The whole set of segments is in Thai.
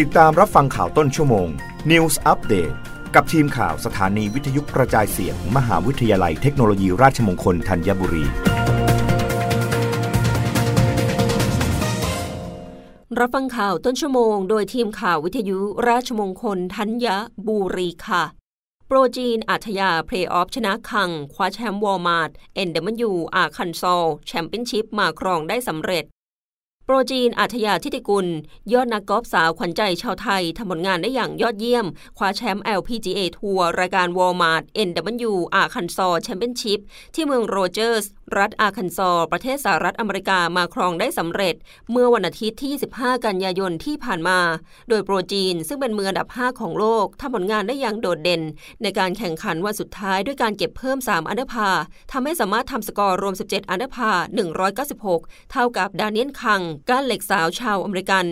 ติดตามรับฟังข่าวต้นชั่วโมง News Update กับทีมข่าวสถานีวิทยุกระจายเสียงมหาวิทยาลัยเทคโนโลยีราชมงคลธัญบุรี รับฟังข่าวต้นชั่วโมง โดยทีมข่าววิทยุราชมงคลธัญบุรีค่ะ โปรจีนอาฒยาเพลย์ออฟชนะคัง คว้าแชมป์ Walmart NW Arkansas Championship มาครองได้สำเร็จ โปรจีนอาฒยาฐิติกุล ยอดนักกอล์ฟสาวขวัญใจชาวไทยทำผลงานได้อย่างยอดเยี่ยม คว้าแชมป์ LPGA ทัวร์รายการวอลมาร์ท NW อาคันซอแชมเปี้ยนชิพที่เมืองโรเจอร์ส รัฐอาร์คันซอ ประเทศสหรัฐอเมริกามาครองได้สำเร็จ เมื่อวันอาทิตย์ที่25กันยายนที่ผ่านมา โดยโปรจีนซึ่งเป็นมืออันดับ 5 ของโลกทำผลงานได้อย่างโดดเด่น ในการแข่งขันวันสุดท้ายด้วยการเก็บเพิ่ม 3 อันเดอร์พาร์ทำให้สามารถทำสกอร์รวม 17 อันเดอร์พาร์ 196 เท่ากับดาเนียลคังก้านเหล็กสาวชาวอเมริกัน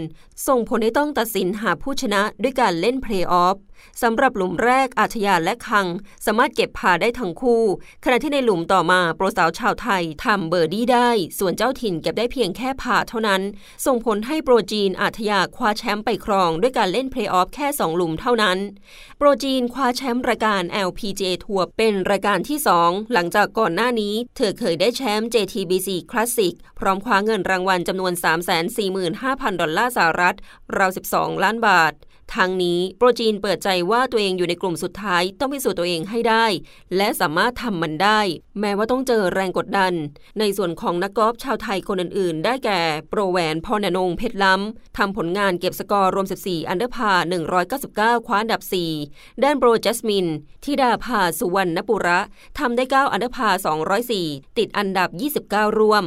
ส่งผลให้ต้องตัดสินหาผู้ชนะด้วยการเล่นเพลย์ออฟสำหรับหลุมแรกอาฒยาและคัง สามารถเก็บพาร์ได้ทั้งคู่ ขณะที่ในหลุมต่อมาโปรสาวชาวไทยทำเบอร์ดี้ได้ ส่วนเจ้าถิ่นเก็บได้เพียงแค่พาร์เท่านั้น ส่งผลให้โปรจีนอาฒยาคว้าแชมป์ไปครอง ด้วยการเล่นเพลย์ออฟแค่ 2 หลุมเท่านั้น โปรจีนคว้าแชมป์รายการ LPGA ทัวร์เป็นรายการที่ 2 หลังจากก่อนหน้านี้ เธอเคยได้แชมป์ JTBC Classic พร้อมคว้าเงินรางวัลจำนวน 345,000 ดอลลาร์สหรัฐราว 12 ล้านบาททั้งนี้โปรจีนเปิดใจว่าตัวเองอยู่ในกลุ่มสุดท้ายต้องพิสูจน์ตัวเองให้ได้ และสามารถทำมันได้ แม้ว่าต้องเจอแรงกดดัน ในส่วนของนักกอล์ฟชาวไทยคนอื่นๆ ได้แก่ โปรแหวนพรอนงค์เพชรล้ำทำผลงานเก็บสกอร์รวม 14 อันเดอร์พาร์ 199 คว้าอันดับ 4 ด้านโปรจัสมินธิฎาภาสุวัณณะปุระทำได้ 9 อันเดอร์พาร์ 204 ติดอันดับ 29 ร่วม